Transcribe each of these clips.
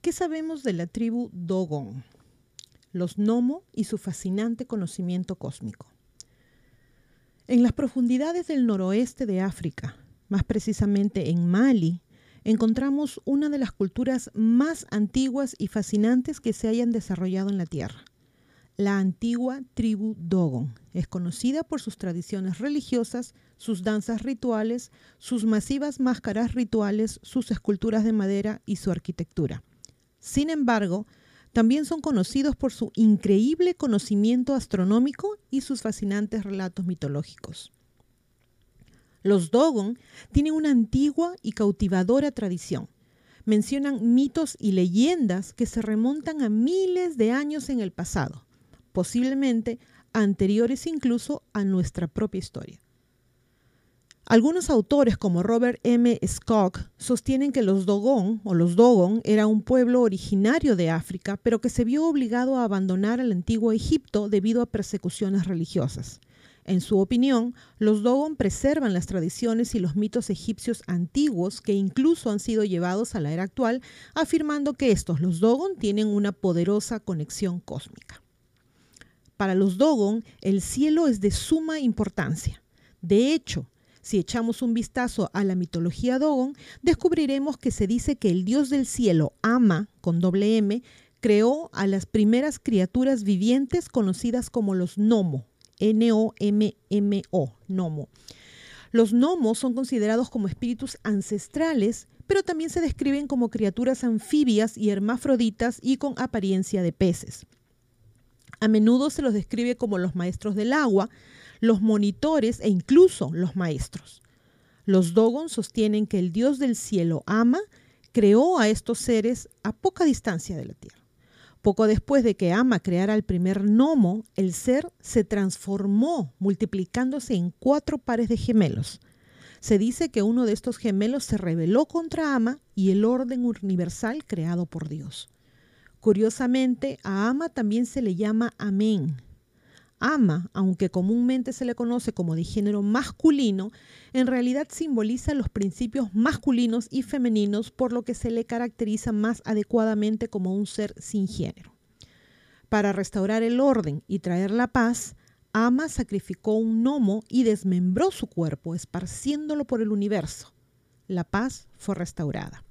¿Qué sabemos de la tribu Dogon? Los Nomo y su fascinante conocimiento cósmico. En las profundidades del noroeste de África, más precisamente en Mali, encontramos una de las culturas más antiguas y fascinantes que se hayan desarrollado en la Tierra. La antigua tribu Dogon es conocida por sus tradiciones religiosas, sus danzas rituales, sus masivas máscaras rituales, sus esculturas de madera y su arquitectura. Sin embargo, también son conocidos por su increíble conocimiento astronómico y sus fascinantes relatos mitológicos. Los Dogon tienen una antigua y cautivadora tradición. Mencionan mitos y leyendas que se remontan a miles de años en el pasado, posiblemente anteriores incluso a nuestra propia historia. Algunos autores, como Robert M. Scott, sostienen que los Dogon o los Dogon era un pueblo originario de África, pero que se vio obligado a abandonar el antiguo Egipto debido a persecuciones religiosas. En su opinión, los Dogon preservan las tradiciones y los mitos egipcios antiguos que incluso han sido llevados a la era actual, afirmando que estos, los Dogon, tienen una poderosa conexión cósmica. Para los Dogon, el cielo es de suma importancia. De hecho, si echamos un vistazo a la mitología Dogon, descubriremos que se dice que el dios del cielo, Ama, con doble M, creó a las primeras criaturas vivientes conocidas como los Nomo, N-O-M-M-O, Nomo. Los gnomos son considerados como espíritus ancestrales, pero también se describen como criaturas anfibias y hermafroditas y con apariencia de peces. A menudo se los describe como los maestros del agua, los monitores e incluso los maestros. Los Dogon sostienen que el Dios del cielo ama, creó a estos seres a poca distancia de la tierra. Poco después de que Ama creara el primer gnomo, el ser se transformó, multiplicándose en cuatro pares de gemelos. Se dice que uno de estos gemelos se rebeló contra Ama y el orden universal creado por Dios. Curiosamente, a Ama también se le llama Amén, ama, aunque comúnmente se le conoce como de género masculino, en realidad simboliza los principios masculinos y femeninos, por lo que se le caracteriza más adecuadamente como un ser sin género. Para restaurar el orden y traer la paz, Ama sacrificó un gnomo y desmembró su cuerpo, esparciéndolo por el universo. La paz fue restaurada.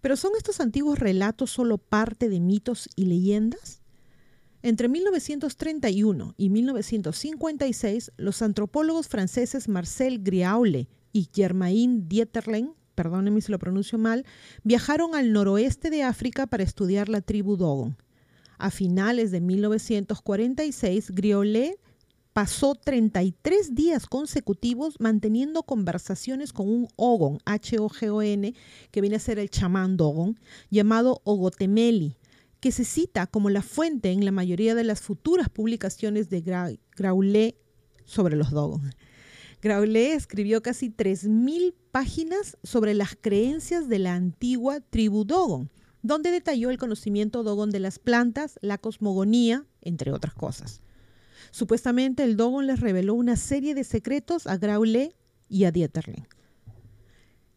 Pero ¿son estos antiguos relatos solo parte de mitos y leyendas? Entre 1931 y 1956, los antropólogos franceses Marcel Griaule y Germain Dieterlen, perdónenme si lo pronuncio mal, viajaron al noroeste de África para estudiar la tribu Dogon. A finales de 1946, Griaule pasó 33 días consecutivos manteniendo conversaciones con un Ogon, H-O-G-O-N, que viene a ser el chamán Dogon, llamado Ogotemeli, que se cita como la fuente en la mayoría de las futuras publicaciones de Graulé sobre los Dogon. Graulé escribió casi 3.000 páginas sobre las creencias de la antigua tribu Dogon, donde detalló el conocimiento Dogon de las plantas, la cosmogonía, entre otras cosas. Supuestamente el Dogon les reveló una serie de secretos a Graulé y a Dieterlen.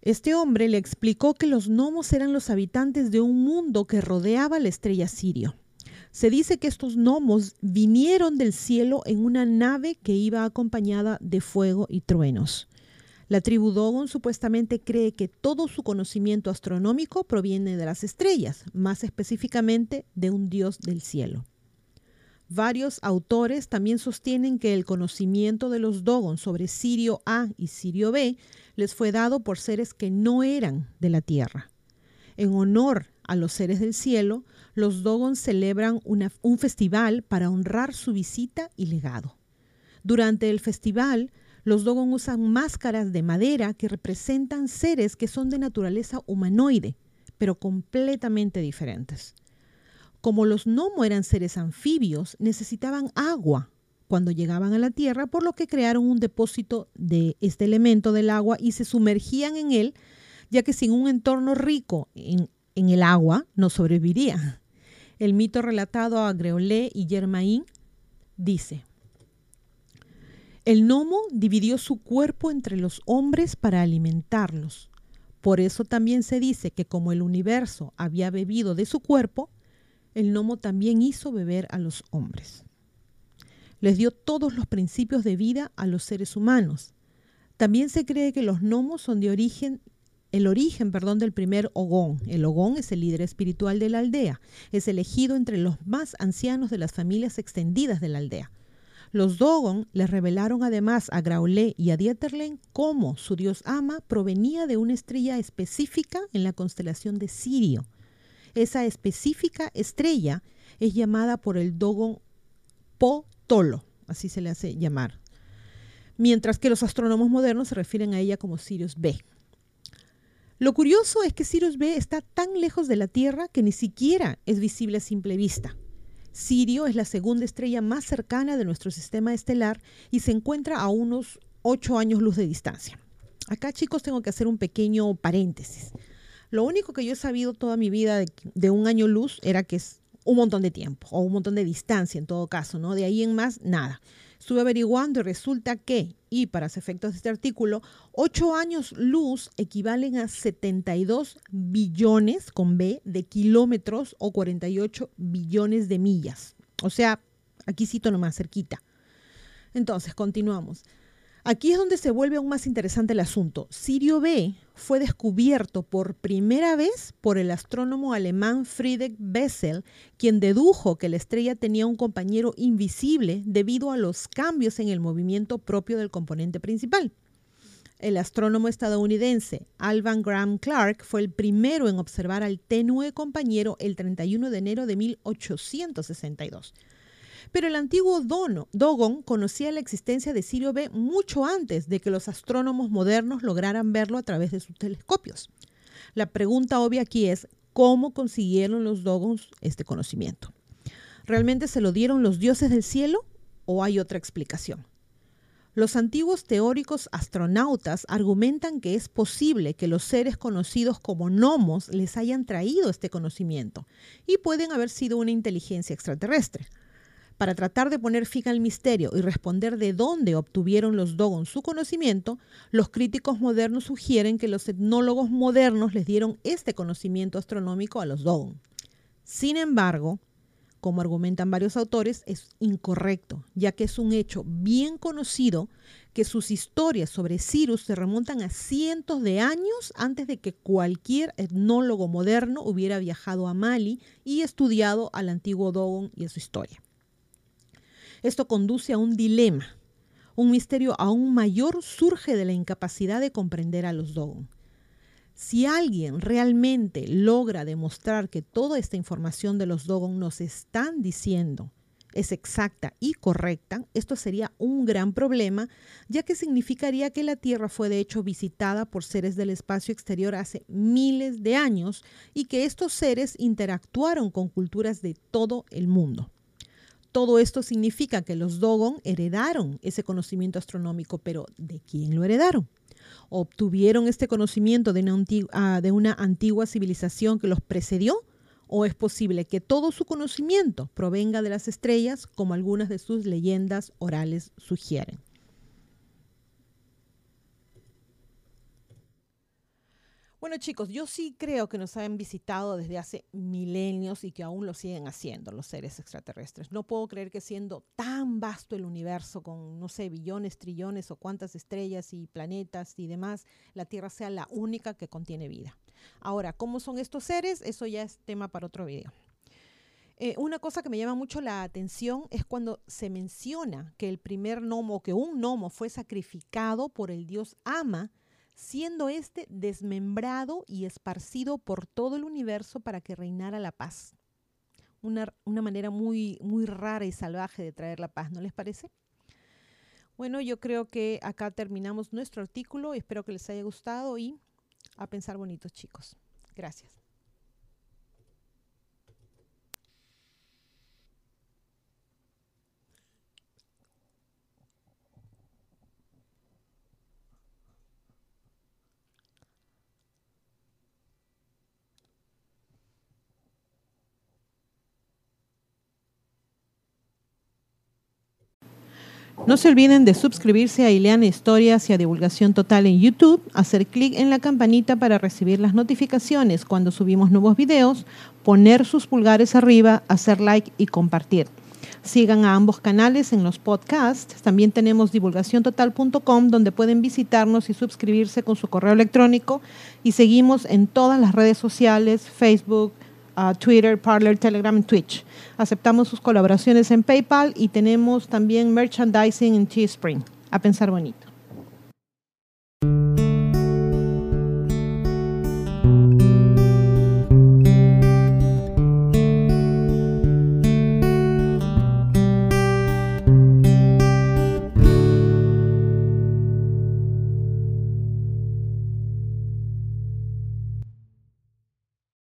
Este hombre le explicó que los gnomos eran los habitantes de un mundo que rodeaba la estrella Sirio. Se dice que estos gnomos vinieron del cielo en una nave que iba acompañada de fuego y truenos. La tribu Dogon supuestamente cree que todo su conocimiento astronómico proviene de las estrellas, más específicamente de un dios del cielo. Varios autores también sostienen que el conocimiento de los Dogon sobre Sirio A y Sirio B les fue dado por seres que no eran de la tierra. En honor a los seres del cielo, los Dogon celebran un festival para honrar su visita y legado. Durante el festival, los Dogon usan máscaras de madera que representan seres que son de naturaleza humanoide, pero completamente diferentes. Como los gnomos eran seres anfibios, necesitaban agua cuando llegaban a la tierra, por lo que crearon un depósito de este elemento del agua y se sumergían en él, ya que sin un entorno rico en, el agua no sobrevivirían. El mito relatado a Greolé y Germain dice, el gnomo dividió su cuerpo entre los hombres para alimentarlos. Por eso también se dice que como el universo había bebido de su cuerpo, el gnomo también hizo beber a los hombres. Les dio todos los principios de vida a los seres humanos. También se cree que los gnomos son de origen el origen, perdón, del primer Ogón. El Ogón es el líder espiritual de la aldea. Es elegido entre los más ancianos de las familias extendidas de la aldea. Los Dogon les revelaron además a Graulé y a Dieterlen cómo su dios Ama provenía de una estrella específica en la constelación de Sirio. Esa específica estrella es llamada por el Dogon Potolo, así se le hace llamar, mientras que los astrónomos modernos se refieren a ella como Sirius B. Lo curioso es que Sirius B está tan lejos de la Tierra que ni siquiera es visible a simple vista. Sirio es la segunda estrella más cercana de nuestro sistema estelar y se encuentra a unos 8 años luz de distancia. Acá chicos tengo que hacer un pequeño paréntesis. Lo único que yo he sabido toda mi vida de, un año luz era que es un montón de tiempo o un montón de distancia en todo caso, ¿no? De ahí en más, nada. Estuve averiguando y resulta que, y para los efectos de este artículo, 8 años luz equivalen a 72 billones con B de kilómetros o 48 billones de millas. O sea, aquí cito nomás cerquita. Entonces, continuamos. Aquí es donde se vuelve aún más interesante el asunto. Sirio B fue descubierto por primera vez por el astrónomo alemán Friedrich Bessel, quien dedujo que la estrella tenía un compañero invisible debido a los cambios en el movimiento propio del componente principal. El astrónomo estadounidense Alvan Graham Clark fue el primero en observar al tenue compañero el 31 de enero de 1862. Pero el antiguo Dono, Dogon conocía la existencia de Sirio B mucho antes de que los astrónomos modernos lograran verlo a través de sus telescopios. La pregunta obvia aquí es, ¿cómo consiguieron los Dogons este conocimiento? ¿Realmente se lo dieron los dioses del cielo o hay otra explicación? Los antiguos teóricos astronautas argumentan que es posible que los seres conocidos como gnomos les hayan traído este conocimiento y pueden haber sido una inteligencia extraterrestre. Para tratar de poner fin al misterio y responder de dónde obtuvieron los Dogon su conocimiento, los críticos modernos sugieren que los etnólogos modernos les dieron este conocimiento astronómico a los Dogon. Sin embargo, como argumentan varios autores, es incorrecto, ya que es un hecho bien conocido que sus historias sobre Cyrus se remontan a cientos de años antes de que cualquier etnólogo moderno hubiera viajado a Mali y estudiado al antiguo Dogon y a su historia. Esto conduce a un dilema. Un misterio aún mayor surge de la incapacidad de comprender a los Dogon. Si alguien realmente logra demostrar que toda esta información de los Dogon nos están diciendo es exacta y correcta, esto sería un gran problema, ya que significaría que la Tierra fue de hecho visitada por seres del espacio exterior hace miles de años y que estos seres interactuaron con culturas de todo el mundo. Todo esto significa que los Dogon heredaron ese conocimiento astronómico, pero ¿de quién lo heredaron? ¿Obtuvieron este conocimiento de una, antigua, ah, de una antigua civilización que los precedió? ¿O es posible que todo su conocimiento provenga de las estrellas, como algunas de sus leyendas orales sugieren? Bueno chicos, yo sí creo que nos han visitado desde hace milenios y que aún lo siguen haciendo los seres extraterrestres. No puedo creer que siendo tan vasto el universo, con no sé, billones, trillones o cuántas estrellas y planetas y demás, la Tierra sea la única que contiene vida. Ahora, ¿cómo son estos seres? Eso ya es tema para otro video. Eh, una cosa que me llama mucho la atención es cuando se menciona que el primer gnomo, que un gnomo fue sacrificado por el dios Ama, siendo éste desmembrado y esparcido por todo el universo para que reinara la paz. Una, una, manera muy, muy rara y salvaje de traer la paz, ¿no les parece? Bueno, yo creo que acá terminamos nuestro artículo. Espero que les haya gustado y a pensar bonitos, chicos. Gracias. No se olviden de suscribirse a Ileana Historias y a Divulgación Total en YouTube, hacer clic en la campanita para recibir las notificaciones cuando subimos nuevos videos, poner sus pulgares arriba, hacer like y compartir. Sigan a ambos canales en los podcasts. También tenemos divulgaciontotal.com donde pueden visitarnos y suscribirse con su correo electrónico. Y seguimos en todas las redes sociales, Facebook, Twitter, Parler, Telegram Twitch. Aceptamos sus colaboraciones en PayPal y tenemos también merchandising en Teespring. A pensar bonito.